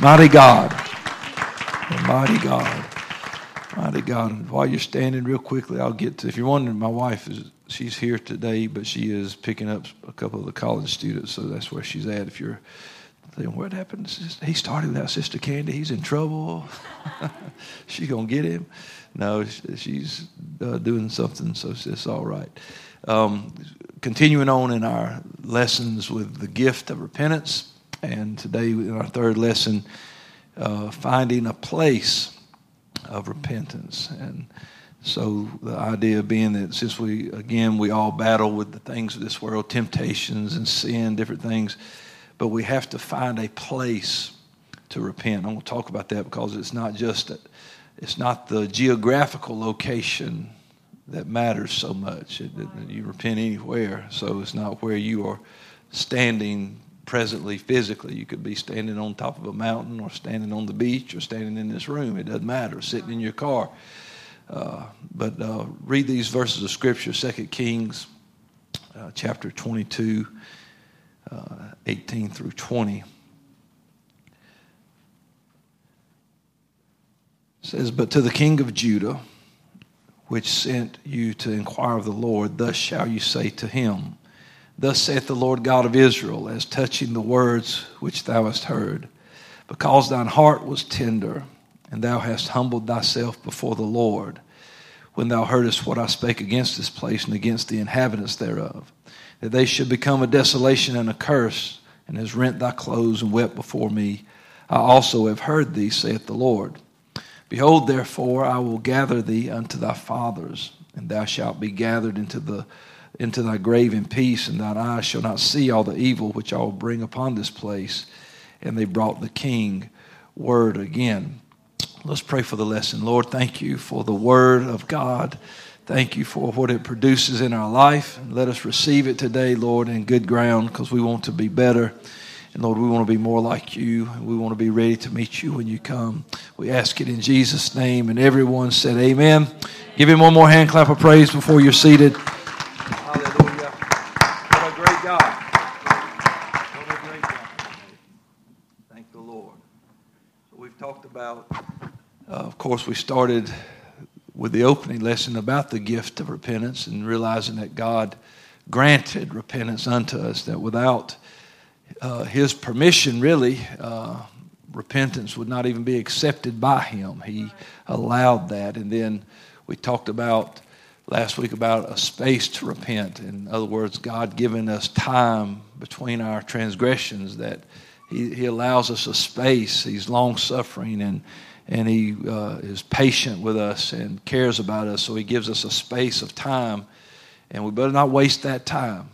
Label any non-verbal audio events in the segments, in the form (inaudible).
Mighty God. Mighty God. Mighty God. While you're standing, real quickly, I'll get to. If you're wondering, my wife is she's here today, but she is picking up a couple of the college students, so that's where she's at. If you're thinking, what happened? He started without Sister Candy. He's in trouble. (laughs) she's gonna get him. No, she's uh, doing something, so it's all right. Um, continuing on in our lessons with the gift of repentance, and today in our third lesson, uh, finding a place of repentance. And so the idea being that since we, again, we all battle with the things of this world, temptations and sin, different things, but we have to find a place to repent. I'm going to talk about that because it's not just, it's not the geographical location that matters so much. It, it, you repent anywhere, so it's not where you are standing presently physically. You could be standing on top of a mountain or standing on the beach or standing in this room. It doesn't matter. Sitting in your car. Uh, but uh, read these verses of Scripture, 2 Kings uh, chapter 22, uh, 18 through 20. It says, But to the king of Judah, which sent you to inquire of the Lord, thus shall you say to him, Thus saith the Lord God of Israel, as touching the words which thou hast heard, because thine heart was tender, and thou hast humbled thyself before the Lord, when thou heardest what I spake against this place and against the inhabitants thereof, that they should become a desolation and a curse, and hast rent thy clothes and wept before me. I also have heard thee, saith the Lord. Behold, therefore, I will gather thee unto thy fathers, and thou shalt be gathered into the into thy grave in peace, and thine eyes shall not see all the evil which I will bring upon this place. And they brought the king word again. Let's pray for the lesson. Lord, thank you for the word of God. Thank you for what it produces in our life. And let us receive it today, Lord, in good ground because we want to be better. And Lord, we want to be more like you. And we want to be ready to meet you when you come. We ask it in Jesus' name. And everyone said, Amen. Give him one more hand clap of praise before you're seated. About, uh, of course, we started with the opening lesson about the gift of repentance and realizing that God granted repentance unto us, that without uh, His permission, really, uh, repentance would not even be accepted by Him. He allowed that. And then we talked about last week about a space to repent. In other words, God giving us time between our transgressions that he, he allows us a space. He's long suffering and, and He uh, is patient with us and cares about us. So He gives us a space of time, and we better not waste that time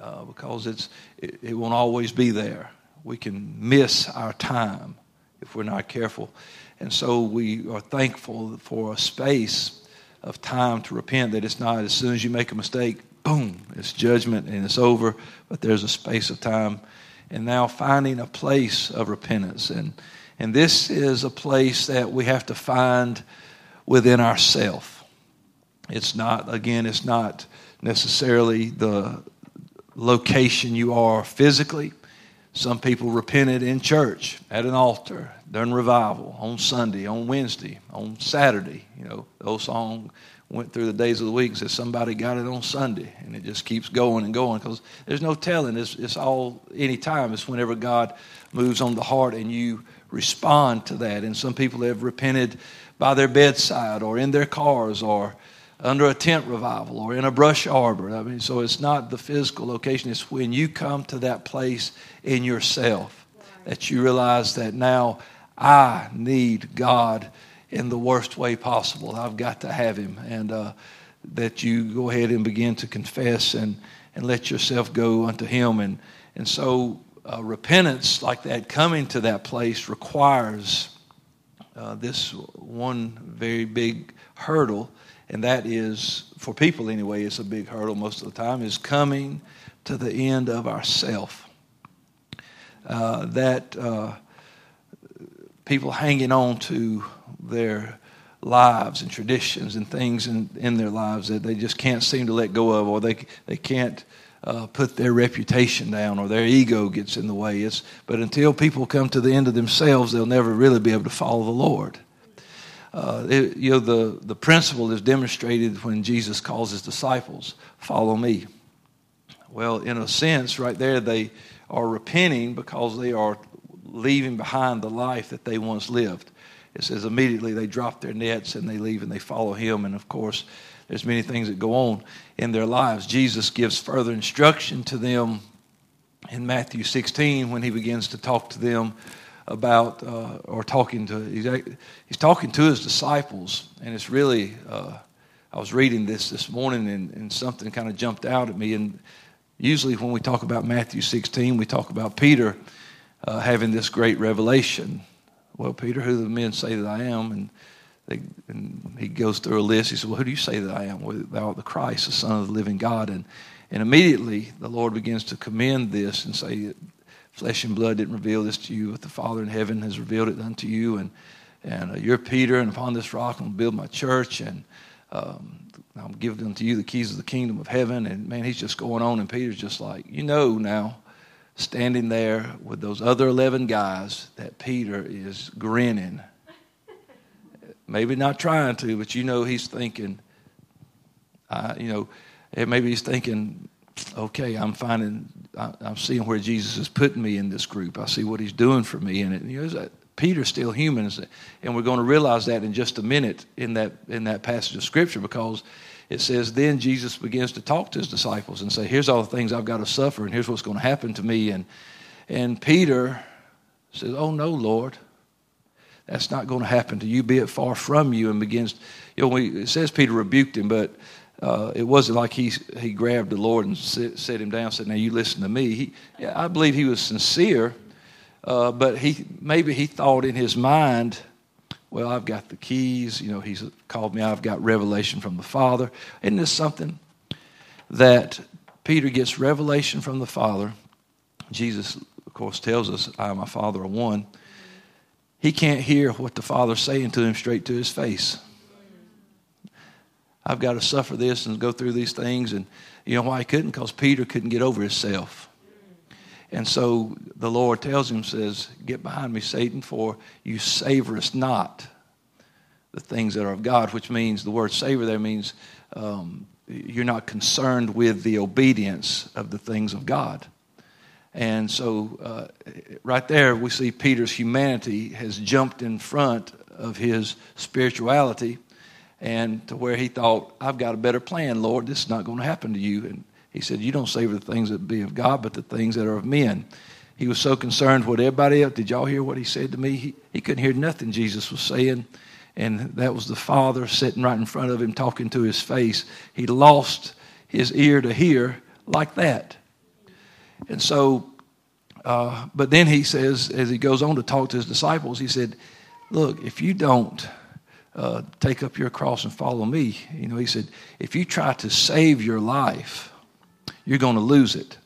uh, because it's, it, it won't always be there. We can miss our time if we're not careful. And so we are thankful for a space of time to repent that it's not as soon as you make a mistake, boom, it's judgment and it's over, but there's a space of time and now finding a place of repentance. And, and this is a place that we have to find within ourselves. It's not, again, it's not necessarily the location you are physically. Some people repented in church, at an altar, during revival, on Sunday, on Wednesday, on Saturday. You know, the old song went through the days of the week and said somebody got it on Sunday, and it just keeps going and going because there's no telling. It's, it's all any time. It's whenever God moves on the heart and you respond to that. And some people have repented by their bedside or in their cars or under a tent revival or in a brush arbor. I mean, so it's not the physical location. It's when you come to that place in yourself that you realize that now I need God in the worst way possible. I've got to have him. And uh, that you go ahead and begin to confess and, and let yourself go unto him. And, and so uh, repentance like that, coming to that place, requires uh, this one very big hurdle. And that is, for people anyway, it's a big hurdle most of the time, is coming to the end of ourself. Uh, that uh, people hanging on to their lives and traditions and things in, in their lives that they just can't seem to let go of, or they, they can't uh, put their reputation down or their ego gets in the way. It's, but until people come to the end of themselves, they'll never really be able to follow the Lord. Uh, it, you know, the, the principle is demonstrated when Jesus calls his disciples, Follow me. Well, in a sense, right there, they are repenting because they are leaving behind the life that they once lived. It says immediately they drop their nets and they leave and they follow him. And of course, there's many things that go on in their lives. Jesus gives further instruction to them in Matthew 16 when he begins to talk to them about, uh, or talking to, he's, he's, talking to his disciples. And it's really, uh, I was reading this this morning and, and something kind of jumped out at me. And usually when we talk about Matthew 16, we talk about Peter uh, having this great revelation. Well, Peter, who do the men say that I am? And, they, and he goes through a list. He says, Well, who do you say that I am? Well, thou art the Christ, the Son of the living God. And, and immediately the Lord begins to commend this and say, Flesh and blood didn't reveal this to you, but the Father in heaven has revealed it unto you. And, and uh, you're Peter, and upon this rock I'm going to build my church. And um, I'm giving unto you the keys of the kingdom of heaven. And man, he's just going on. And Peter's just like, You know now standing there with those other 11 guys that Peter is grinning. Maybe not trying to, but you know he's thinking, uh, you know, maybe he's thinking, okay, I'm finding, I, am seeing where Jesus is putting me in this group. I see what he's doing for me. And it, you know, Peter's still human. And we're going to realize that in just a minute in that, in that passage of Scripture because it says, then Jesus begins to talk to his disciples and say, here's all the things I've got to suffer, and here's what's going to happen to me. And, and Peter says, oh, no, Lord. That's not going to happen to you. Be it far from you. And begins, you know, it says Peter rebuked him, but uh, it wasn't like he, he grabbed the Lord and sit, set him down said, Now you listen to me. He, I believe he was sincere, uh, but he, maybe he thought in his mind, well, I've got the keys. You know, he's called me. I've got revelation from the Father. Isn't this something that Peter gets revelation from the Father? Jesus, of course, tells us, I and my Father are one. He can't hear what the Father's saying to him straight to his face. I've got to suffer this and go through these things. And you know why he couldn't? Because Peter couldn't get over himself. And so the Lord tells him, says, Get behind me, Satan, for you savorest not the things that are of God, which means the word savor there means um, you're not concerned with the obedience of the things of God. And so, uh, right there, we see Peter's humanity has jumped in front of his spirituality, and to where he thought, I've got a better plan, Lord. This is not going to happen to you. And he said, You don't savor the things that be of God, but the things that are of men. He was so concerned with everybody else. Did y'all hear what he said to me? He, he couldn't hear nothing Jesus was saying. And that was the Father sitting right in front of him, talking to his face. He lost his ear to hear like that. And so, uh, but then he says, as he goes on to talk to his disciples, he said, Look, if you don't uh, take up your cross and follow me, you know, he said, if you try to save your life, you're going to lose it.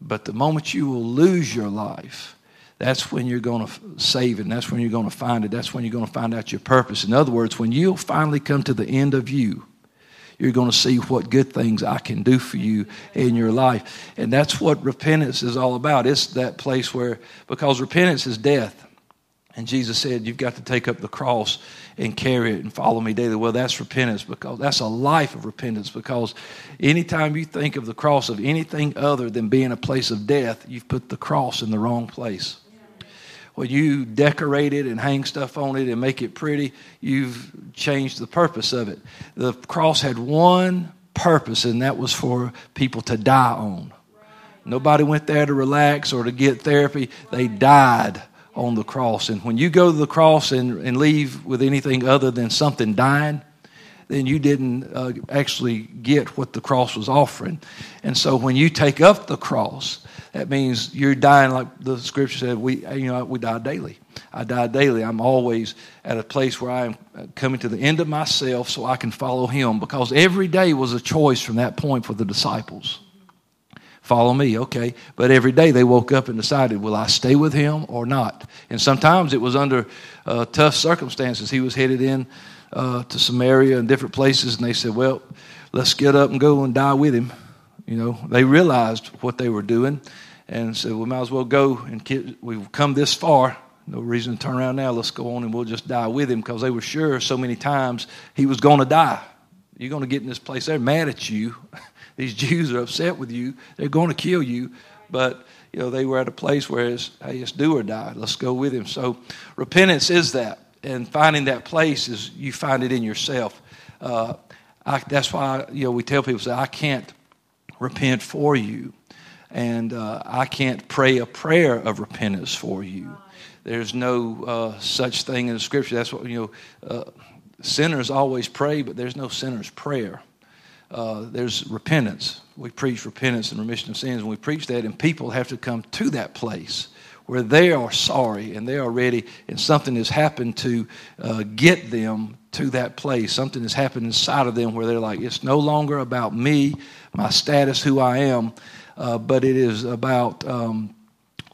But the moment you will lose your life, that's when you're going to save it. And that's when you're going to find it. That's when you're going to find out your purpose. In other words, when you'll finally come to the end of you, you're going to see what good things I can do for you in your life. And that's what repentance is all about. It's that place where, because repentance is death. And Jesus said, You've got to take up the cross and carry it and follow me daily. Well, that's repentance because that's a life of repentance because anytime you think of the cross of anything other than being a place of death, you've put the cross in the wrong place. When you decorate it and hang stuff on it and make it pretty, you've changed the purpose of it. The cross had one purpose, and that was for people to die on. Nobody went there to relax or to get therapy, they died on the cross. And when you go to the cross and, and leave with anything other than something dying, then you didn't uh, actually get what the cross was offering. And so when you take up the cross, that means you're dying like the scripture said, we, you know, we die daily. I die daily. I'm always at a place where I am coming to the end of myself so I can follow him because every day was a choice from that point for the disciples. Follow me, okay. But every day they woke up and decided, will I stay with him or not? And sometimes it was under uh, tough circumstances. He was headed in uh, to Samaria and different places, and they said, well, let's get up and go and die with him. You know, they realized what they were doing and said, we might as well go and we've come this far. No reason to turn around now. Let's go on and we'll just die with him because they were sure so many times he was going to die. You're going to get in this place. They're mad at you. (laughs) These (laughs) Jews are upset with you. They're going to kill you. But, you know, they were at a place where it's, hey, it's do or die. Let's go with him. So repentance is that. And finding that place is you find it in yourself. Uh, I, that's why, you know, we tell people, say, I can't repent for you. And uh, I can't pray a prayer of repentance for you. There's no uh, such thing in the scripture. That's what, you know, uh, sinners always pray, but there's no sinner's prayer. Uh, there's repentance. We preach repentance and remission of sins, and we preach that, and people have to come to that place where they are sorry and they are ready, and something has happened to uh, get them to that place. Something has happened inside of them where they're like, it's no longer about me, my status, who I am, uh, but it is about um,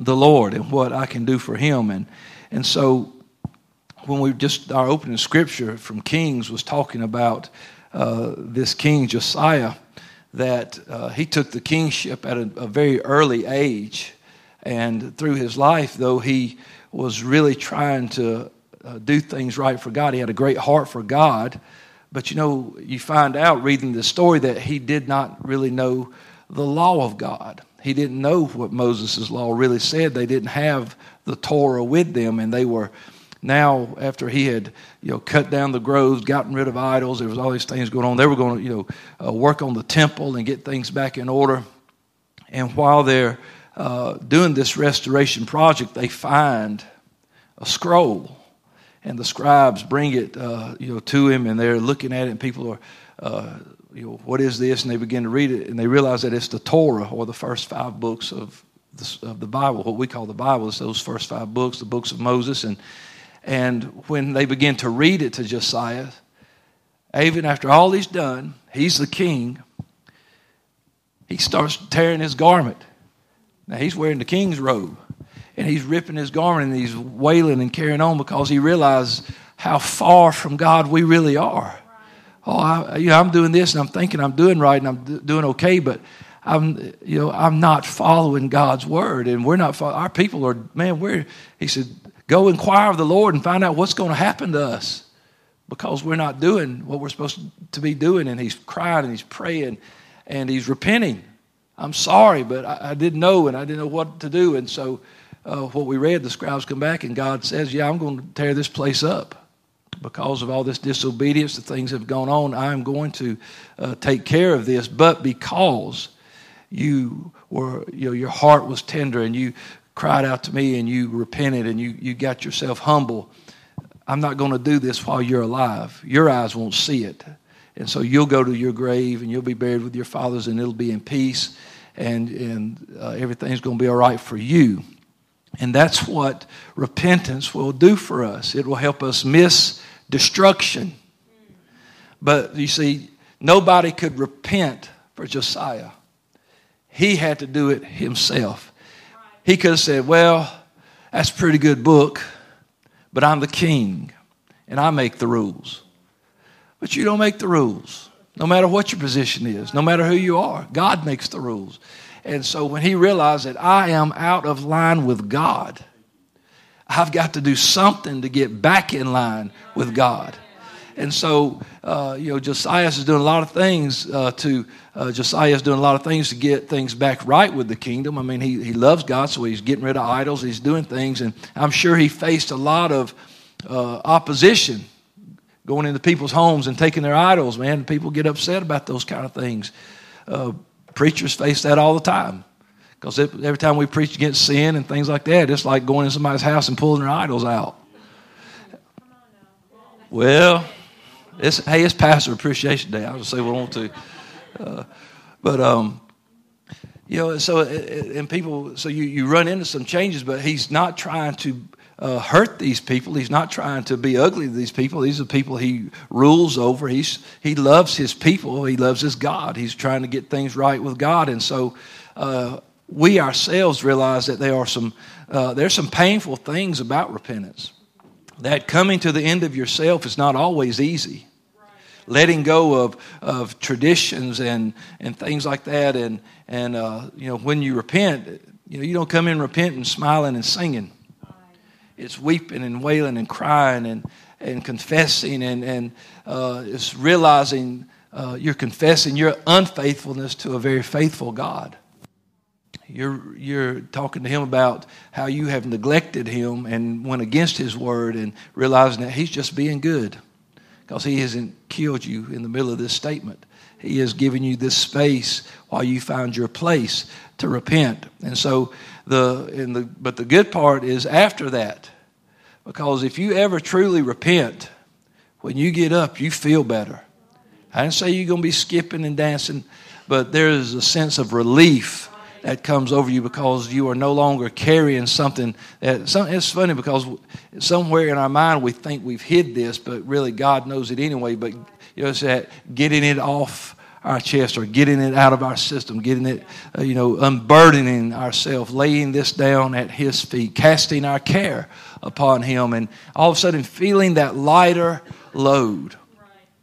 the Lord and what I can do for Him. And, and so when we just, our opening scripture from Kings was talking about uh, this king Josiah, that uh, he took the kingship at a, a, very early age. And through his life, though he was really trying to uh, do things right for God, he had a great heart for God. But you know, you find out reading the story that he did not really know the law of God. He didn't know what Moses' law really said. They didn't have the Torah with them, and they were now after he had you know cut down the groves gotten rid of idols there was all these things going on. They were going to you know uh, work on the temple and get things back in order. And while they're uh, doing this restoration project they find a scroll. And the scribes bring it uh, you know to him and they're looking at it and people are uh, you know what is this? And they begin to read it and they realize that it's the torah or the first five books of the, of the bible what we call the bible. Is those first five books the books of moses and and when they begin to read it to Josiah, even after all he's done, he's the king, he starts tearing his garment. Now he's wearing the king's robe, and he's ripping his garment and he's wailing and carrying on because he realized how far from God we really are. Oh, I, you know, I'm doing this and I'm thinking I'm doing right and I'm doing okay, but I'm, you know, I'm not following God's word, and we're not. Our people are, man. We're. He said, Go inquire of the Lord and find out what's going to happen to us because we're not doing what we're supposed to be doing. And he's crying and he's praying and he's repenting. I'm sorry, but I, I didn't know and I didn't know what to do. And so, uh, what we read, the scribes come back and God says, Yeah, I'm going to tear this place up because of all this disobedience, the things have gone on. I am going to uh, take care of this. But because you were, you know, your heart was tender and you cried out to me and you repented and you, you got yourself humble, I'm not going to do this while you're alive. Your eyes won't see it. And so you'll go to your grave and you'll be buried with your fathers and it'll be in peace and, and uh, everything's going to be all right for you. And that's what repentance will do for us. It will help us miss destruction. But you see, nobody could repent for Josiah. He had to do it himself. He could have said, Well, that's a pretty good book, but I'm the king and I make the rules. But you don't make the rules, no matter what your position is, no matter who you are. God makes the rules. And so when he realized that I am out of line with God, I've got to do something to get back in line with God. And so, uh, you know, Josiah is doing a lot of things uh, to, uh, Josiah is doing a lot of things to get things back right with the kingdom. I mean, he, he loves God, so he's getting rid of idols, he's doing things, and I'm sure he faced a lot of uh, opposition going into people's homes and taking their idols, man. People get upset about those kind of things. Uh, preachers face that all the time. Because every time we preach against sin and things like that, it's like going in somebody's house and pulling their idols out. Well, it's, hey, it's Pastor Appreciation Day. I'll just say what I want to. Uh, but, um, you know, so, uh, uh, and people, so you, you run into some changes, but he's not trying to uh, hurt these people. He's not trying to be ugly to these people. These are people he rules over. He's, he loves his people. He loves his God. He's trying to get things right with God. And so uh, we ourselves realize that there are some, uh, there's some painful things about repentance. That coming to the end of yourself is not always easy. Letting go of, of traditions and, and things like that. And, and uh, you know, when you repent, you know, you don't come in repenting, smiling and singing. It's weeping and wailing and crying and, and confessing and, and uh, it's realizing uh, you're confessing your unfaithfulness to a very faithful God. You're, you're talking to him about how you have neglected him and went against his word and realizing that he's just being good because he hasn't killed you in the middle of this statement. He has given you this space while you find your place to repent. And so the, in the but the good part is after that. Because if you ever truly repent, when you get up, you feel better. I didn't say you're going to be skipping and dancing, but there is a sense of relief that comes over you because you are no longer carrying something that some, it's funny because somewhere in our mind we think we've hid this but really god knows it anyway but you know it's that getting it off our chest or getting it out of our system getting it uh, you know unburdening ourselves laying this down at his feet casting our care upon him and all of a sudden feeling that lighter load.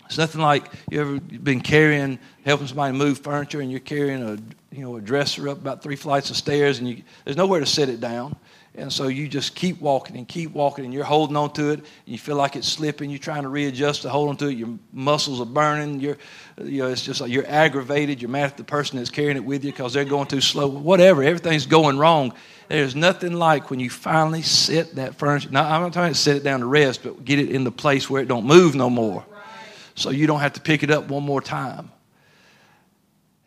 It's nothing like you ever been carrying, helping somebody move furniture, and you're carrying a you know a dresser up about three flights of stairs, and you, there's nowhere to set it down, and so you just keep walking and keep walking, and you're holding on to it. And you feel like it's slipping. You're trying to readjust to hold on to it. Your muscles are burning. You're you know it's just like you're aggravated. You're mad at the person that's carrying it with you because they're going too slow. Whatever, everything's going wrong. There's nothing like when you finally sit that furniture. Now I'm not trying to set it down to rest, but get it in the place where it don't move no more so you don't have to pick it up one more time.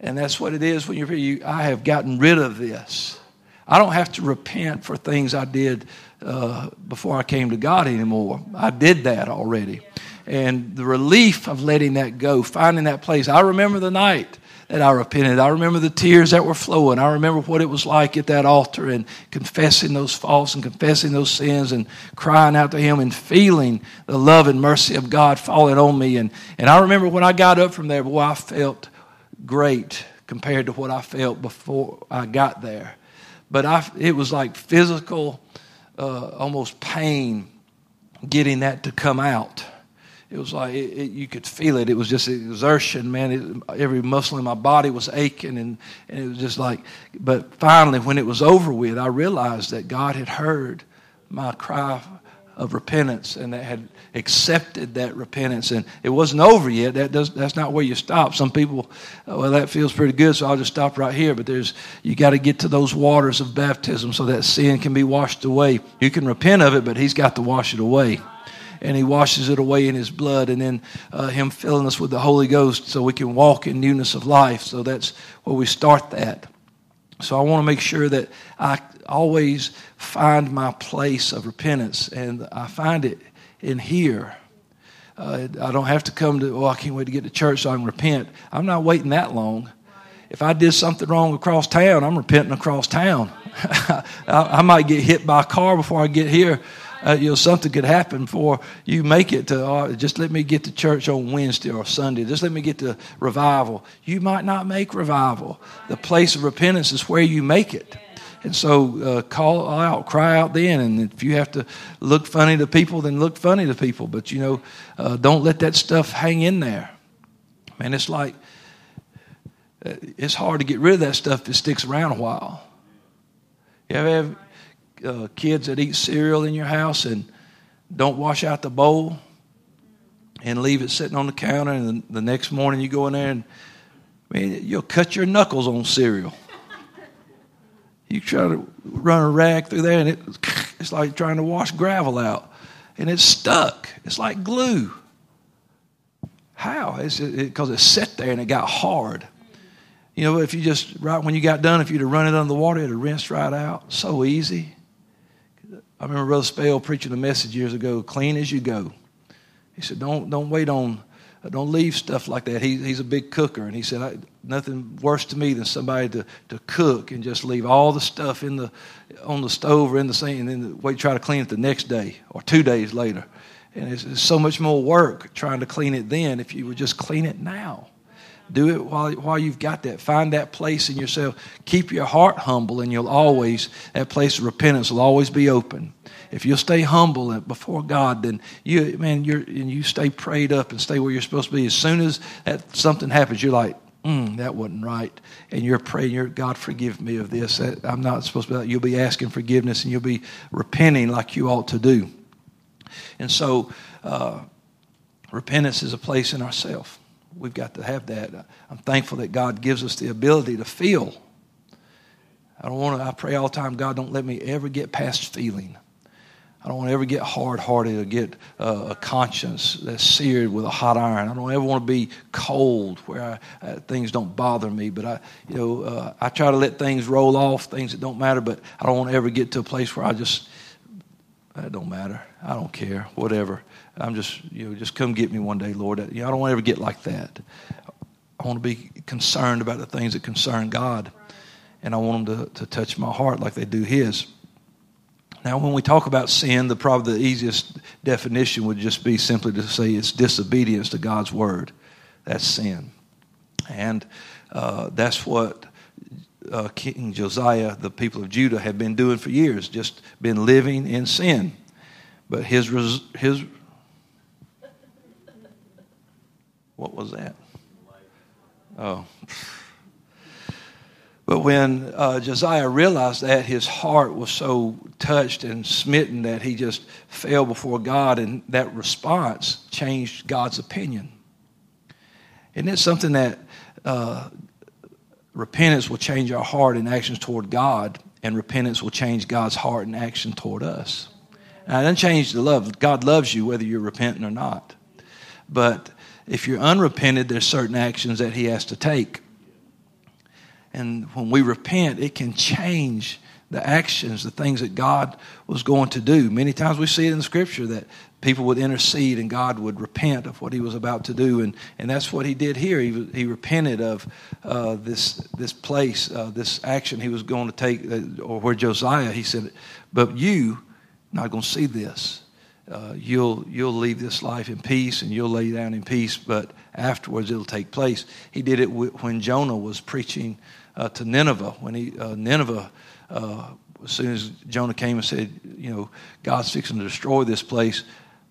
And that's what it is when you're you, I have gotten rid of this. I don't have to repent for things I did uh, before I came to God anymore. I did that already. And the relief of letting that go, finding that place. I remember the night that I repented. I remember the tears that were flowing. I remember what it was like at that altar and confessing those faults and confessing those sins and crying out to Him and feeling the love and mercy of God falling on me. And, and I remember when I got up from there, boy, I felt great compared to what I felt before I got there. But I, it was like physical, uh, almost pain getting that to come out it was like it, it, you could feel it. It was just exertion, man. It, every muscle in my body was aching, and, and it was just like. But finally, when it was over with, I realized that God had heard my cry of repentance and that had accepted that repentance. And it wasn't over yet. That does, that's not where you stop. Some people, well, that feels pretty good, so I'll just stop right here. But there's you got to get to those waters of baptism so that sin can be washed away. You can repent of it, but He's got to wash it away and He washes it away in His blood, and then uh, Him filling us with the Holy Ghost so we can walk in newness of life. So that's where we start that. So I want to make sure that I always find my place of repentance, and I find it in here. Uh, I don't have to come to, oh, I can't wait to get to church so I can repent. I'm not waiting that long. If I did something wrong across town, I'm repenting across town. (laughs) I, I, might get hit by a car before I get here, uh, you know, something could happen before you make it to, uh, just let me get to church on Wednesday or Sunday. Just let me get to revival. You might not make revival. The place of repentance is where you make it. And so uh, call out, cry out then. And if you have to look funny to people, then look funny to people. But, you know, uh, don't let that stuff hang in there. Man, it's like, uh, it's hard to get rid of that stuff that sticks around a while. You ever have, uh, kids that eat cereal in your house and don't wash out the bowl and leave it sitting on the counter, and the, the next morning you go in there and man, you'll cut your knuckles on cereal. You try to run a rag through there, and it, it's like trying to wash gravel out, and it's stuck. It's like glue. How? Because it, it sat there and it got hard. You know, if you just right when you got done, if you'd have run it under the water, it'd have rinsed right out. So easy. I remember Brother Spell preaching a message years ago, clean as you go. He said, don't, don't wait on, don't leave stuff like that. He, he's a big cooker. And he said, nothing worse to me than somebody to, to cook and just leave all the stuff in the, on the stove or in the sink and then wait, try to clean it the next day or two days later. And it's, it's so much more work trying to clean it then if you would just clean it now. Do it while, while you've got that. Find that place in yourself. Keep your heart humble, and you'll always, that place of repentance will always be open. If you'll stay humble before God, then you, man, you're, and you stay prayed up and stay where you're supposed to be. As soon as that, something happens, you're like, mm, that wasn't right. And you're praying, you're, God, forgive me of this. I'm not supposed to be. You'll be asking forgiveness and you'll be repenting like you ought to do. And so, uh, repentance is a place in ourselves. We've got to have that. I'm thankful that God gives us the ability to feel. I don't want to, I pray all the time, God, don't let me ever get past feeling. I don't want to ever get hard hearted or get uh, a conscience that's seared with a hot iron. I don't ever want to be cold where I, uh, things don't bother me. But I, you know, uh, I try to let things roll off, things that don't matter. But I don't want to ever get to a place where I just, it don't matter. I don't care, whatever. I'm just, you know, just come get me one day, Lord. You know, I don't want to ever get like that. I want to be concerned about the things that concern God. And I want them to, to touch my heart like they do His. Now, when we talk about sin, the probably the easiest definition would just be simply to say it's disobedience to God's word. That's sin, and uh, that's what uh, King Josiah, the people of Judah, have been doing for years, just been living in sin. But his his what was that? Oh. But when uh, Josiah realized that, his heart was so touched and smitten that he just fell before God, and that response changed God's opinion. Isn't it something that uh, repentance will change our heart and actions toward God, and repentance will change God's heart and action toward us? Now, it doesn't change the love. God loves you whether you're repentant or not. But if you're unrepented, there's certain actions that He has to take and when we repent, it can change the actions, the things that God was going to do. Many times we see it in scripture that people would intercede and God would repent of what he was about to do. And, and that's what he did here. He, he repented of uh, this, this place, uh, this action he was going to take, uh, or where Josiah, he said, But you, not going to see this. Uh, you'll, you'll leave this life in peace and you'll lay down in peace, but afterwards it'll take place. He did it when Jonah was preaching uh, to Nineveh. When he uh, Nineveh, uh, as soon as Jonah came and said, you know, God's fixing to destroy this place.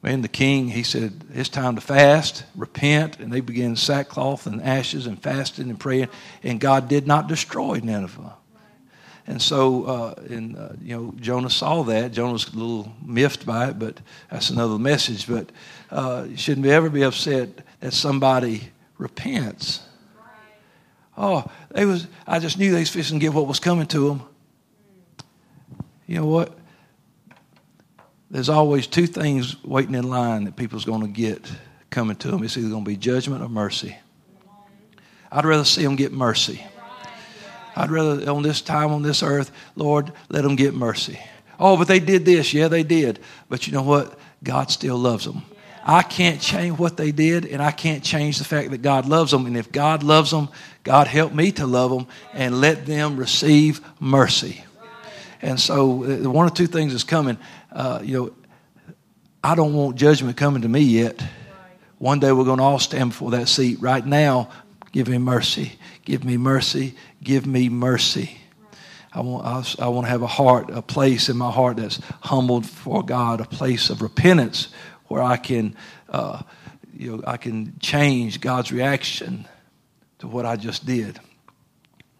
Man, the king, he said, it's time to fast, repent, and they began sackcloth and ashes and fasting and praying, and God did not destroy Nineveh. And so, uh, and, uh, you know, Jonah saw that. Jonah was a little miffed by it, but that's another message. But uh, shouldn't ever be upset that somebody repents Oh, they was. I just knew was fixing to get what was coming to them. You know what? There's always two things waiting in line that people's going to get coming to them. It's either going to be judgment or mercy. I'd rather see them get mercy. I'd rather, on this time on this earth, Lord, let them get mercy. Oh, but they did this. Yeah, they did. But you know what? God still loves them. I can't change what they did, and I can't change the fact that God loves them. And if God loves them, God help me to love them and let them receive mercy. And so, uh, one of two things is coming. Uh, you know, I don't want judgment coming to me yet. One day we're going to all stand before that seat. Right now, give me mercy. Give me mercy. Give me mercy. I want, I want to have a heart, a place in my heart that's humbled for God, a place of repentance where I can, uh, you know, I can change God's reaction to what I just did.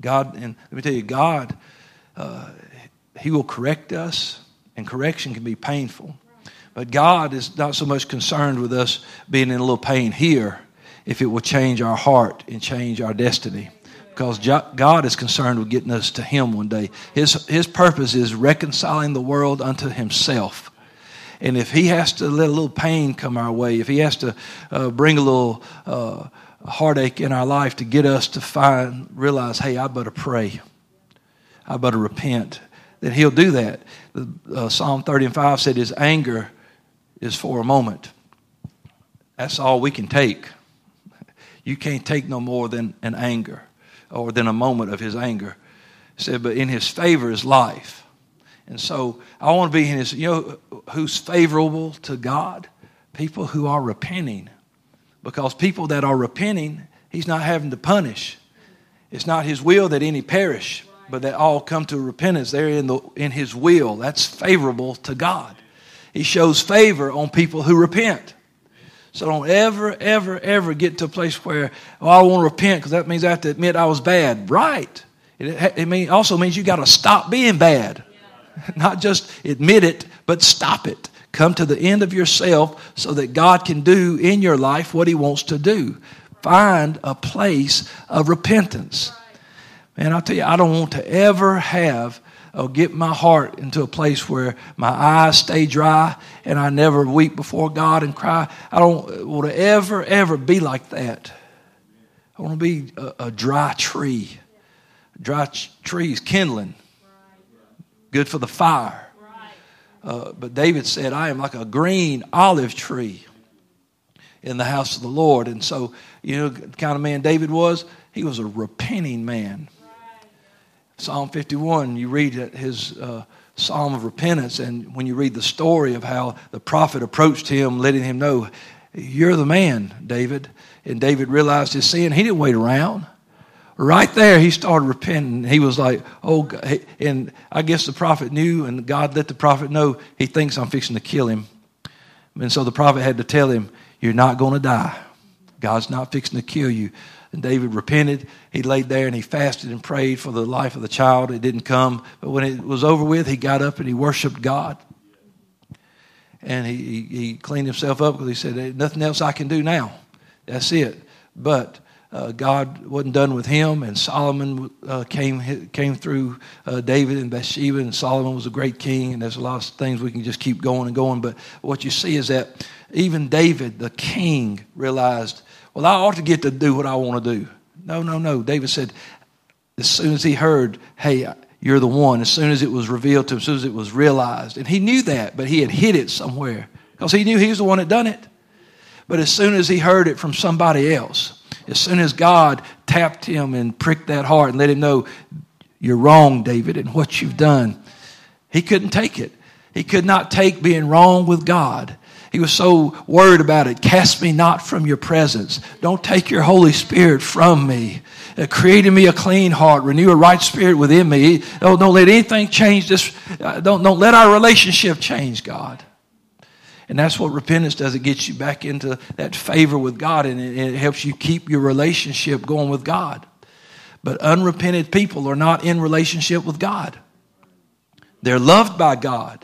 God, and let me tell you, God, uh, He will correct us, and correction can be painful. But God is not so much concerned with us being in a little pain here if it will change our heart and change our destiny. Because God is concerned with getting us to Him one day. His, his purpose is reconciling the world unto Himself. And if he has to let a little pain come our way, if he has to uh, bring a little uh, heartache in our life to get us to find, realize, hey, I better pray, I better repent, then he'll do that. Uh, Psalm 30 and 5 said his anger is for a moment. That's all we can take. You can't take no more than an anger or than a moment of his anger. He said, but in his favor is life. And so I want to be in his, you know, who's favorable to God? People who are repenting. Because people that are repenting, He's not having to punish. It's not His will that any perish, but that all come to repentance. They're in, the, in His will. That's favorable to God. He shows favor on people who repent. So don't ever, ever, ever get to a place where, oh, I want to repent because that means I have to admit I was bad. Right. It, it mean, also means you got to stop being bad. (laughs) Not just admit it, but stop it. Come to the end of yourself so that God can do in your life what He wants to do. Find a place of repentance. Man, I'll tell you, I don't want to ever have or get my heart into a place where my eyes stay dry and I never weep before God and cry. I don't want to ever, ever be like that. I want to be a, a dry tree. Dry trees kindling, good for the fire. Uh, but David said, I am like a green olive tree in the house of the Lord. And so, you know, the kind of man David was, he was a repenting man. Psalm 51, you read his uh, psalm of repentance, and when you read the story of how the prophet approached him, letting him know, You're the man, David. And David realized his sin. He didn't wait around right there he started repenting he was like oh God. and i guess the prophet knew and god let the prophet know he thinks i'm fixing to kill him and so the prophet had to tell him you're not going to die god's not fixing to kill you and david repented. He laid there and he fasted and prayed for the life of the child. It didn't come. But when it was over with he got up and he worshiped god. And he, he, cleaned himself up because he said nothing else i can do now. That's it. But uh, God wasn't done with him, and Solomon uh, came came through uh, David and Bathsheba, and Solomon was a great king. And there's a lot of things we can just keep going and going. But what you see is that even David, the king, realized, well, I ought to get to do what I want to do. No, no, no. David said, as soon as he heard, hey, you're the one, as soon as it was revealed to him, as soon as it was realized, and he knew that, but he had hid it somewhere because he knew he was the one that done it. But as soon as he heard it from somebody else, as soon as God tapped him and pricked that heart and let him know, you're wrong, David, and what you've done, he couldn't take it. He could not take being wrong with God. He was so worried about it. Cast me not from your presence. Don't take your Holy Spirit from me. Uh, create in me a clean heart. Renew a right spirit within me. Don't, don't let anything change this. Uh, don't, don't let our relationship change, God. And that's what repentance does. It gets you back into that favor with God and it, it helps you keep your relationship going with God. But unrepented people are not in relationship with God. They're loved by God.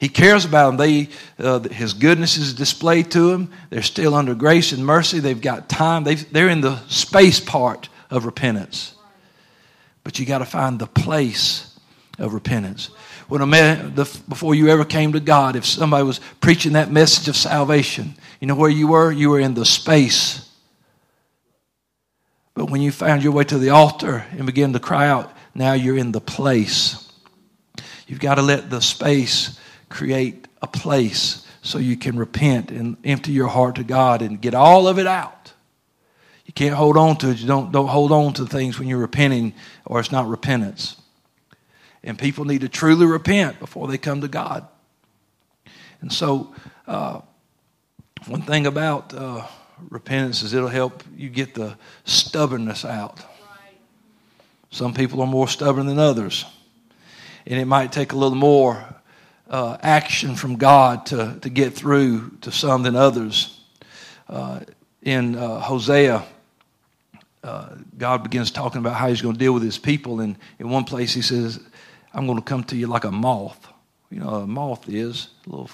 He cares about them. They, uh, his goodness is displayed to them. They're still under grace and mercy. They've got time. they they're in the space part of repentance. But you got to find the place of repentance when a man, the, before you ever came to God, if somebody was preaching that message of salvation, you know where you were? You were in the space. But when you found your way to the altar and began to cry out, now you're in the place. You've got to let the space create a place so you can repent and empty your heart to God and get all of it out. You can't hold on to it. You don't, don't hold on to things when you're repenting or it's not repentance. And people need to truly repent before they come to God. And so, uh, one thing about uh, repentance is it'll help you get the stubbornness out. Some people are more stubborn than others. And it might take a little more uh, action from God to, to get through to some than others. Uh, in uh, Hosea, uh, God begins talking about how he's going to deal with his people. And in one place, he says, I'm going to come to you like a moth. You know, a moth is a little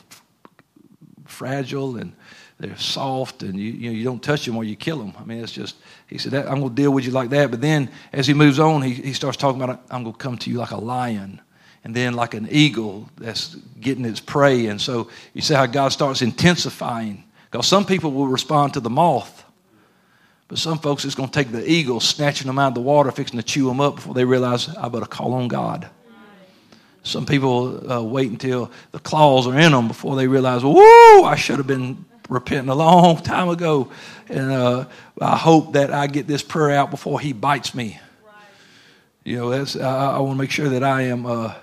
fragile and they're soft and you, you, know, you don't touch them or you kill them. I mean, it's just, he said, I'm going to deal with you like that. But then as he moves on, he, he starts talking about, I'm going to come to you like a lion and then like an eagle that's getting its prey. And so you see how God starts intensifying. Because some people will respond to the moth, but some folks it's going to take the eagle, snatching them out of the water, fixing to chew them up before they realize, I better call on God. Some people uh, wait until the claws are in them before they realize, whoa, I should have been repenting a long (laughs) time ago. And uh, I hope that I get this prayer out before he bites me. You know, that's, I, I want to make sure that I am uh,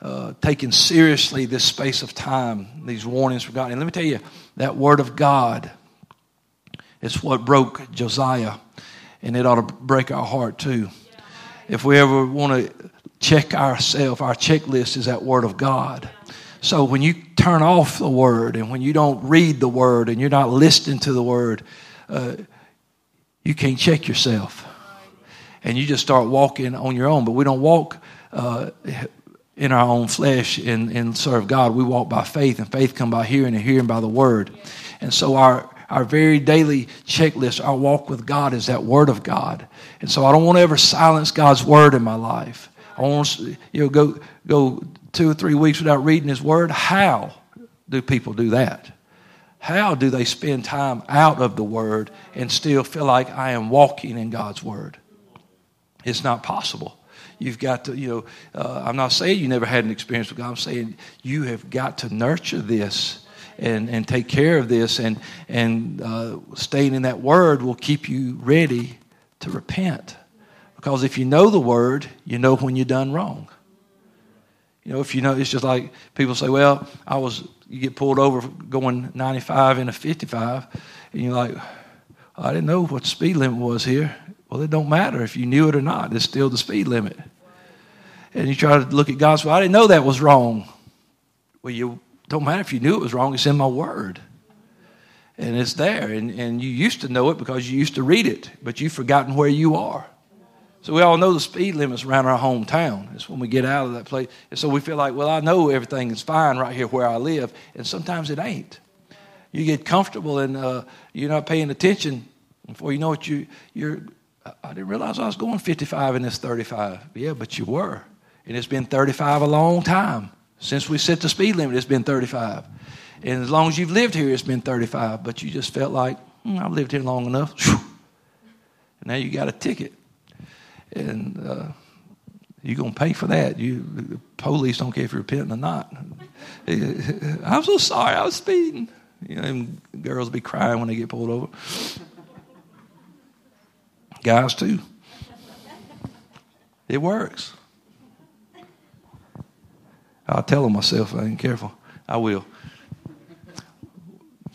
uh, taking seriously this space of time, these warnings from God. And let me tell you, that word of God is what broke Josiah, and it ought to break our heart too. If we ever want to check ourselves, our checklist is that Word of God. So when you turn off the Word and when you don't read the Word and you're not listening to the Word, uh, you can't check yourself. And you just start walking on your own. But we don't walk uh, in our own flesh and, and serve God. We walk by faith, and faith come by hearing, and hearing by the Word. And so our our very daily checklist, our walk with God is that Word of God. And so I don't want to ever silence God's Word in my life. I want to you know, go, go two or three weeks without reading His Word. How do people do that? How do they spend time out of the Word and still feel like I am walking in God's Word? It's not possible. You've got to, you know, uh, I'm not saying you never had an experience with God. I'm saying you have got to nurture this and, and take care of this. And, and uh, staying in that word will keep you ready to repent. Because if you know the word, you know when you're done wrong. You know, if you know, it's just like people say, well, I was, you get pulled over going 95 in a 55, and you're like, I didn't know what speed limit was here. Well, it don't matter if you knew it or not. It's still the speed limit. And you try to look at God's, well, I didn't know that was wrong. Well, you don't matter if you knew it was wrong, it's in my word. And it's there. And, and you used to know it because you used to read it, but you've forgotten where you are. So we all know the speed limits around our hometown. It's when we get out of that place. And so we feel like, well, I know everything is fine right here where I live. And sometimes it ain't. You get comfortable and uh, you're not paying attention. Before you know it, you, you're, I didn't realize I was going 55 in this 35. Yeah, but you were. And it's been 35 a long time. Since we set the speed limit, it's been 35. And as long as you've lived here, it's been 35. But you just felt like, hmm, I've lived here long enough. (laughs) And now you got a ticket. And uh, you're going to pay for that. You, the police don't care if you're repenting or not. (laughs) I'm so sorry, I was speeding. You know, girls be crying when they get pulled over. Guys, too. It works. I'll tell them myself I ain't careful. I will.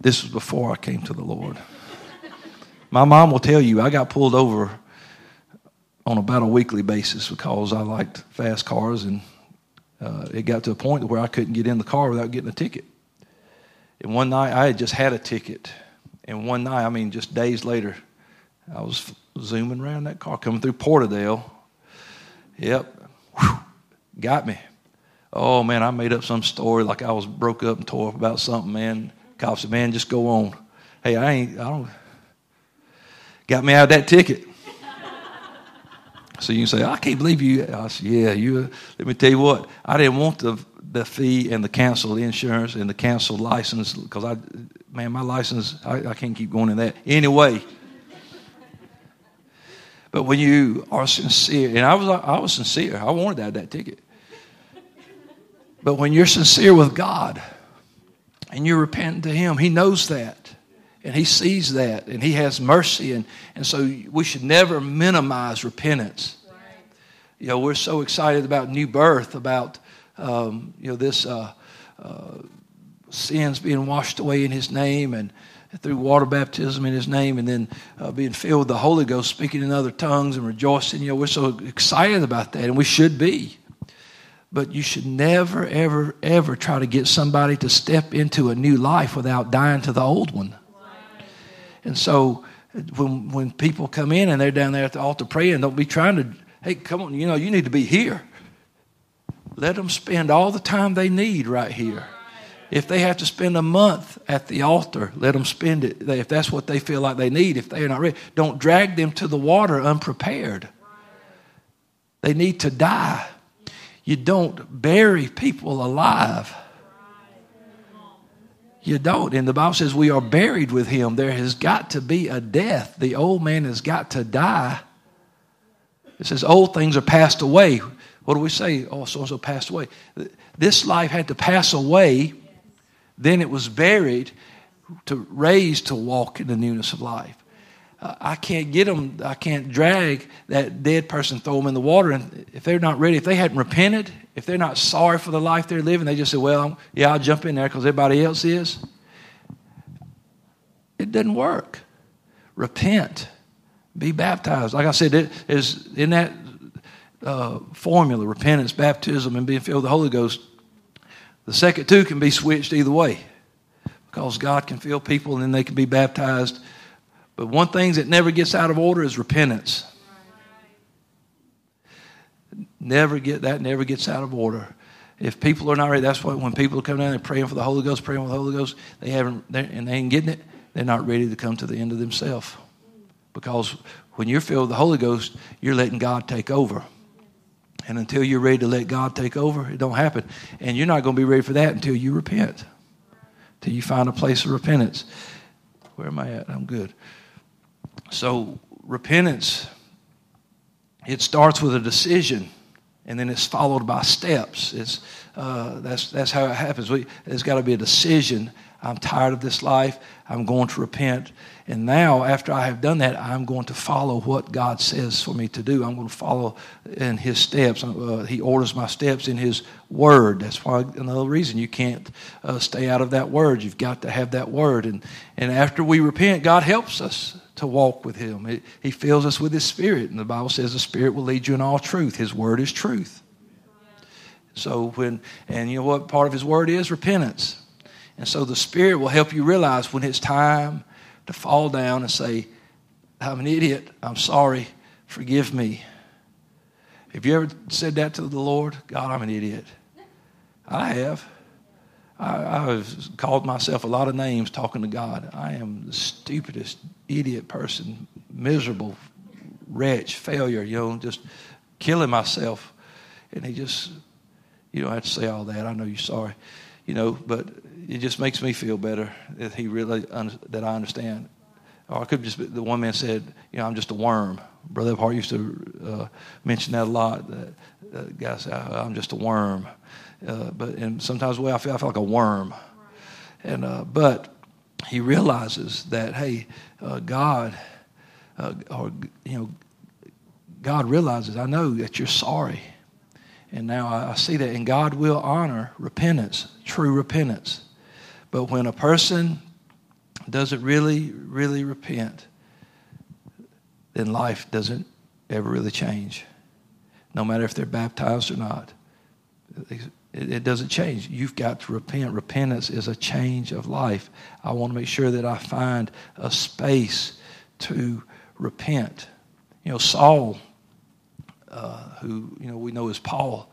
This was before I came to the Lord. My mom will tell you I got pulled over on about a weekly basis because I liked fast cars, and uh, it got to a point where I couldn't get in the car without getting a ticket. And one night I had just had a ticket, and one night, I mean, just days later, I was zooming around that car coming through Porterdale. Yep, Whew. got me. Oh man, I made up some story like I was broke up and tore up about something, man. Cop said, man, just go on. Hey, I ain't, I don't, got me out of that ticket. so you can say, I can't believe you. I said, yeah, you, let me tell you what, I didn't want the, the fee and the canceled insurance and the canceled license because I, man, my license, I, I can't keep going in that. Anyway, but when you are sincere, and I was, I was sincere, I wanted to have that ticket. But when you're sincere with God and you're repentant to Him, He knows that. And He sees that. And He has mercy. And, and so we should never minimize repentance. Right. You know, we're so excited about new birth, about, um, you know, this uh, uh, sins being washed away in His name and through water baptism in His name and then uh, being filled with the Holy Ghost, speaking in other tongues and rejoicing. You know, we're so excited about that. And we should be. But you should never, ever, ever try to get somebody to step into a new life without dying to the old one. And so when, when people come in and they're down there at the altar praying, don't be trying to, hey, come on, you know, you need to be here. Let them spend all the time they need right here. If they have to spend a month at the altar, let them spend it. If that's what they feel like they need, if they're not ready, don't drag them to the water unprepared. They need to die. You don't bury people alive. You don't. And the Bible says we are buried with him. There has got to be a death. The old man has got to die. It says old things are passed away. What do we say? Oh, so and so passed away. This life had to pass away. Then it was buried to raise to walk in the newness of life. I can't get them, I can't drag that dead person, throw them in the water. And if they're not ready, if they hadn't repented, if they're not sorry for the life they're living, they just say, well, yeah, I'll jump in there because everybody else is. It doesn't work. repent, be baptized. Like I said, it is in that uh, formula repentance, baptism, and being filled with the Holy Ghost. The second two can be switched either way because God can fill people and then they can be baptized. But one thing that never gets out of order is repentance. Never get that never gets out of order. If people are not ready, that's why when people come down and praying for the Holy Ghost, praying for the Holy Ghost, they haven't and they ain't getting it. They're not ready to come to the end of themselves. Because when you're filled with the Holy Ghost, you're letting God take over. And until you're ready to let God take over, it don't happen. And you're not going to be ready for that until you repent. Till you find a place of repentance. Where am I at? I'm good. So repentance, it starts with a decision and then it's followed by steps. It's, uh, that's, that's how it happens. We, there's got to be a decision. I'm tired of this life. I'm going to repent. And now, after I have done that, I'm going to follow what God says for me to do. I'm going to follow in His steps. Uh, he orders my steps in His Word. That's why another reason you can't uh, stay out of that Word. You've got to have that Word. And, and after we repent, God helps us to walk with Him. It, he fills us with His Spirit. And the Bible says the Spirit will lead you in all truth. His Word is truth. So when, and you know what part of His Word is? Repentance. And so the Spirit will help you realize when it's time to fall down and say, I'm an idiot. I'm sorry. Forgive me. Have you ever said that to the Lord? God, I'm an idiot. I have. I, have called myself a lot of names talking to God. I am the stupidest idiot person, miserable wretch, failure, you know, just killing myself. And he just, you don't have to say all that. I know you're sorry, you know, but it just makes me feel better that he really, that I understand. Or I could just, be, the one man said, you know, I'm just a worm. Brother Hart used to uh, mention that a lot. That, that guy said, I'm just a worm. Uh, but and sometimes the way I feel, I feel like a worm. And uh, but he realizes that hey, uh, God, uh, or you know, God realizes I know that you're sorry, and now I, I see that, and God will honor repentance, true repentance. But when a person doesn't really, really repent, then life doesn't ever really change, no matter if they're baptized or not. It, doesn't change. You've got to repent. Repentance is a change of life. I want to make sure that I find a space to repent. You know, Saul, uh, who you know we know as Paul,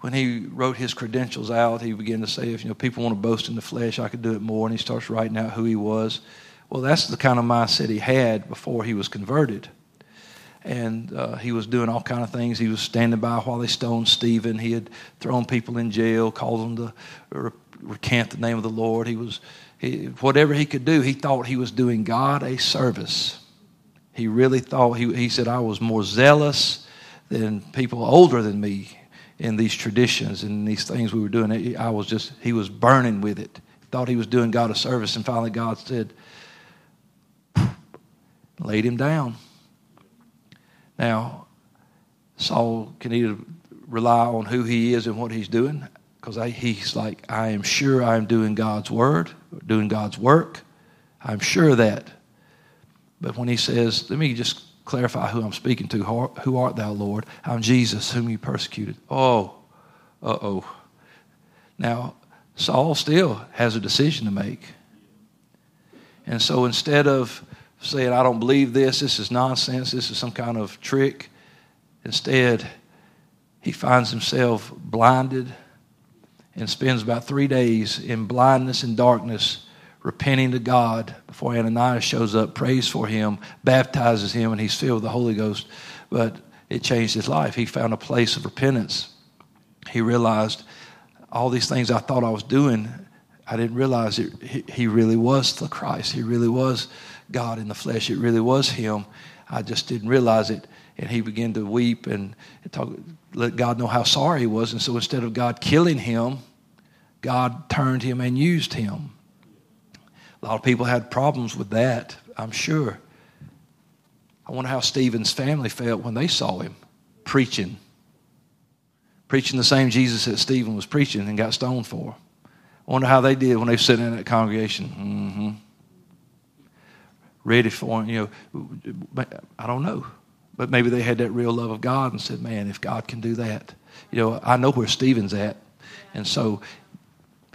when he wrote his credentials out, he began to say, if you know people want to boast in the flesh, I could do it more. And he starts writing out who he was. Well, that's the kind of mindset he had before he was converted and uh, he was doing all kind of things. He was standing by while they stoned Stephen. He had thrown people in jail, called them to re- recant the name of the Lord. He was he, whatever he could do. He thought he was doing God a service. He really thought he, he said I was more zealous than people older than me in these traditions and these things we were doing. I was just he was burning with it. Thought he was doing God a service, and finally God said, laid him down now, Saul can either rely on who he is and what he's doing, because he's like, I am sure I'm doing God's word, doing God's work. I'm sure of that. But when he says, let me just clarify who I'm speaking to. Who art thou, Lord? I'm Jesus, whom you persecuted. Oh, uh oh. Now, Saul still has a decision to make. And so instead of saying, I don't believe this, this is nonsense, this is some kind of trick. Instead, he finds himself blinded and spends about three days in blindness and darkness, repenting to God before Ananias shows up, prays for him, baptizes him, and he's filled with the Holy Ghost. But it changed his life. He found a place of repentance. He realized all these things I thought I was doing, I didn't realize it, he really was the Christ. He really was God in the flesh. It really was Him. I just didn't realize it. And he began to weep and talk, let God know how sorry he was. And so instead of God killing him, God turned him and used him. A lot of people had problems with that, I'm sure. I wonder how Stephen's family felt when they saw him preaching. Preaching the same Jesus that Stephen was preaching and got stoned for. I wonder how they did when they were sitting in that congregation. Mm-hmm ready for him. You know, I don't know. But maybe they had that real love of God and said, man, if God can do that. You know, I know where Stephen's at. And so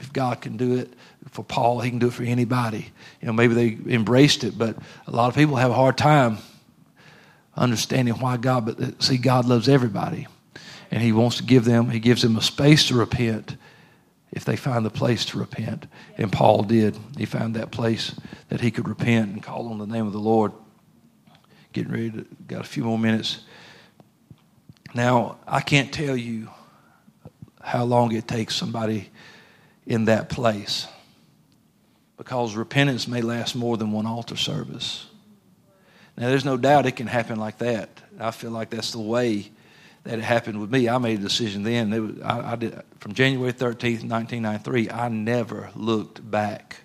if God can do it for Paul, he can do it for anybody. You know, maybe they embraced it, but a lot of people have a hard time understanding why God, but see, God loves everybody. And he wants to give them, he gives them a space to repent if they find the place to repent. And Paul did. He found that place that he could repent and call on the name of the Lord. Getting ready to, got a few more minutes. Now, I can't tell you how long it takes somebody in that place because repentance may last more than one altar service. Now, there's no doubt it can happen like that. I feel like that's the way that it happened with me. I made a decision then. Was, I, I did, from January 13th, 1993, I never looked back.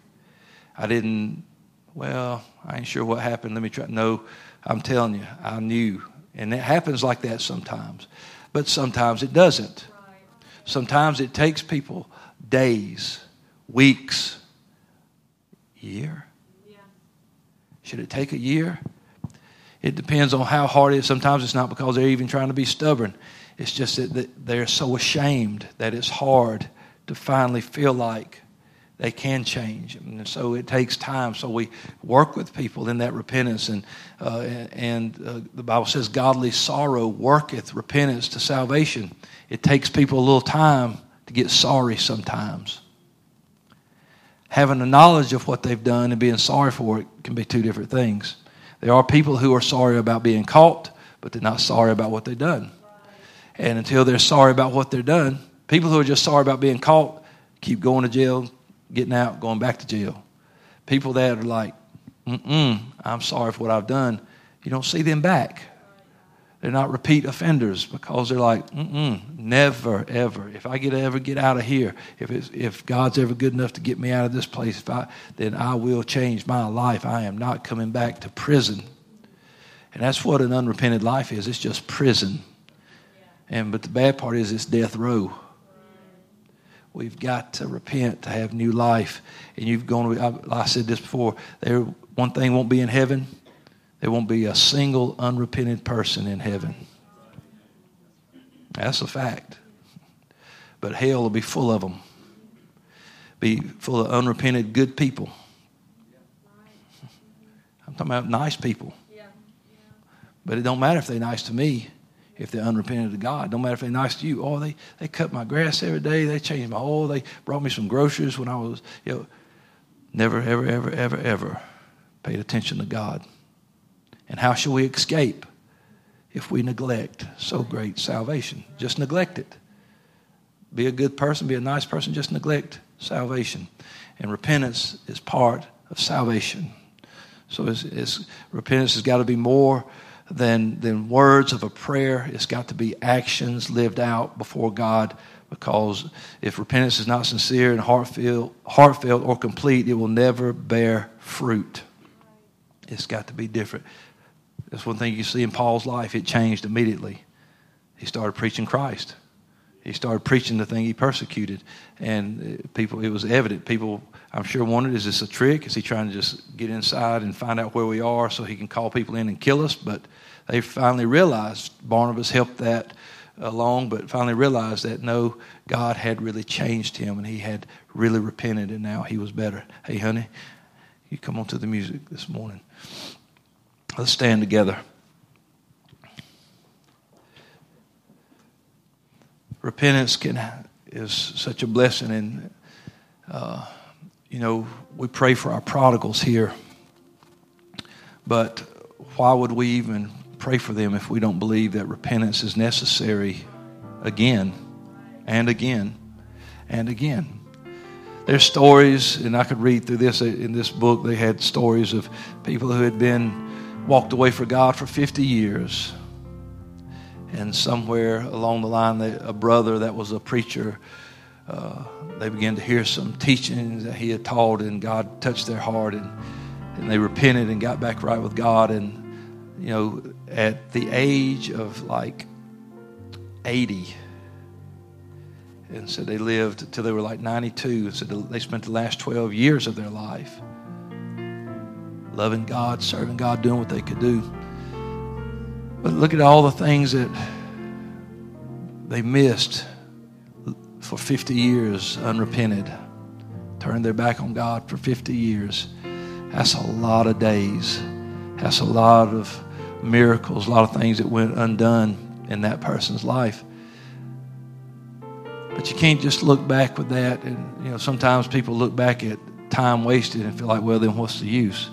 I didn't, well, I ain't sure what happened. Let me try. No, I'm telling you, I knew. And it happens like that sometimes. But sometimes it doesn't. Sometimes it takes people days, weeks, year. Should it take a year? It depends on how hard it is. Sometimes it's not because they're even trying to be stubborn. It's just that they're so ashamed that it's hard to finally feel like they can change. And so it takes time. So we work with people in that repentance. And, uh, and uh, the Bible says, godly sorrow worketh repentance to salvation. It takes people a little time to get sorry sometimes. Having a knowledge of what they've done and being sorry for it can be two different things. There are people who are sorry about being caught, but they're not sorry about what they've done. And until they're sorry about what they've done, people who are just sorry about being caught keep going to jail, getting out, going back to jail. People that are like, mm I'm sorry for what I've done, you don't see them back. They're not repeat offenders because they're like, never, ever. If I get ever get out of here, if, if God's ever good enough to get me out of this place, if I, then I will change my life. I am not coming back to prison. And that's what an unrepented life is. It's just prison. And but the bad part is it's death row. We've got to repent to have new life. And you've gone. I, I said this before. There, one thing won't be in heaven there won't be a single unrepented person in heaven. That's a fact. But hell will be full of them. Be full of unrepented good people. I'm talking about nice people. But it don't matter if they're nice to me, if they're unrepentant to God. Don't matter if they're nice to you. Oh, they, they cut my grass every day. They changed my oil. They brought me some groceries when I was, you know, never, ever, ever, ever, ever paid attention to God. And how shall we escape if we neglect so great salvation? Just neglect it. Be a good person, be a nice person, just neglect salvation. And repentance is part of salvation. So it's, it's, repentance has got to be more than, than words of a prayer. It's got to be actions lived out before God because if repentance is not sincere and heartfelt, heartfelt or complete, it will never bear fruit. It's got to be different. That's one thing you see in Paul's life. It changed immediately. He started preaching Christ. He started preaching the thing he persecuted. And uh, people, it was evident. People, I'm sure, wondered is this a trick? Is he trying to just get inside and find out where we are so he can call people in and kill us? But they finally realized, Barnabas helped that along, but finally realized that no, God had really changed him and he had really repented and now he was better. Hey, honey, you come on to the music this morning. Let's stand together. Repentance can, is such a blessing, and uh, you know we pray for our prodigals here. But why would we even pray for them if we don't believe that repentance is necessary again and again and again? There's stories, and I could read through this in this book. They had stories of people who had been walked away for God for 50 years. And somewhere along the line, they, a brother that was a preacher, uh, they began to hear some teachings that he had taught, and God touched their heart, and, and they repented and got back right with God. And, you know, at the age of like 80, and so they lived until they were like 92. and So they spent the last 12 years of their life loving God, serving God, doing what they could do. But look at all the things that they missed for 50 years unrepented, turned their back on God for 50 years. That's a lot of days. That's a lot of miracles, a lot of things that went undone in that person's life. But you can't just look back with that. And, you know, sometimes people look back at time wasted and feel like, well, then what's the use?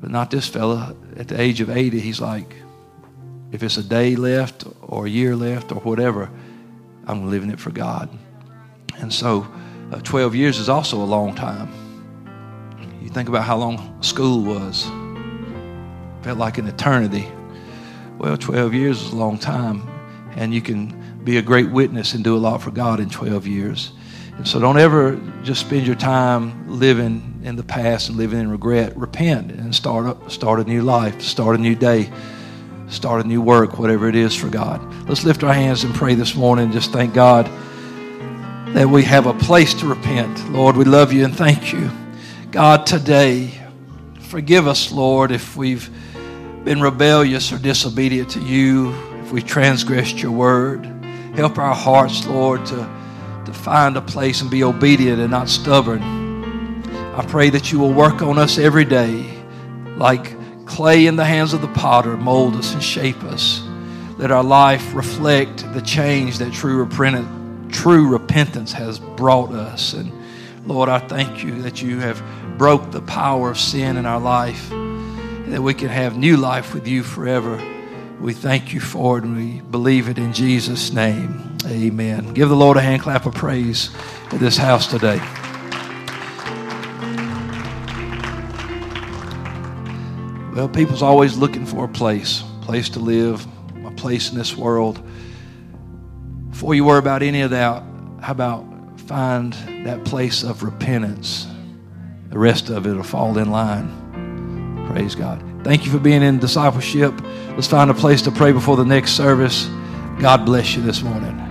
But not this fella. At the age of 80, he's like, if it's a day left or a year left or whatever, I'm living it for God. And so uh, 12 years is also a long time. You think about how long school was. Felt like an eternity. Well, 12 years is a long time. And you can be a great witness and do a lot for God in 12 years. And so don't ever just spend your time living in the past and living in regret. Repent and start up, start a new life, start a new day, start a new work, whatever it is for God. Let's lift our hands and pray this morning. Just thank God that we have a place to repent. Lord, we love you and thank you. God, today, forgive us, Lord, if we've been rebellious or disobedient to you, if we've transgressed your word. Help our hearts, Lord, to, to find a place and be obedient and not stubborn. I pray that you will work on us every day like clay in the hands of the potter, mold us and shape us. Let our life reflect the change that true repentance, true repentance has brought us. And Lord, I thank you that you have broke the power of sin in our life, and that we can have new life with you forever. We thank you for it and we believe it in Jesus' name. Amen. Give the Lord a hand clap of praise at this house today. Well, people's always looking for a place, place to live, a place in this world. Before you worry about any of that, how about find that place of repentance? The rest of it will fall in line. Praise God. Thank you for being in discipleship. Let's find a place to pray before the next service. God bless you this morning.